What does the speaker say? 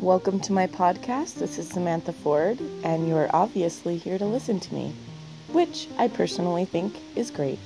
Welcome to my podcast. This is Samantha Ford, and you are obviously here to listen to me, which I personally think is great.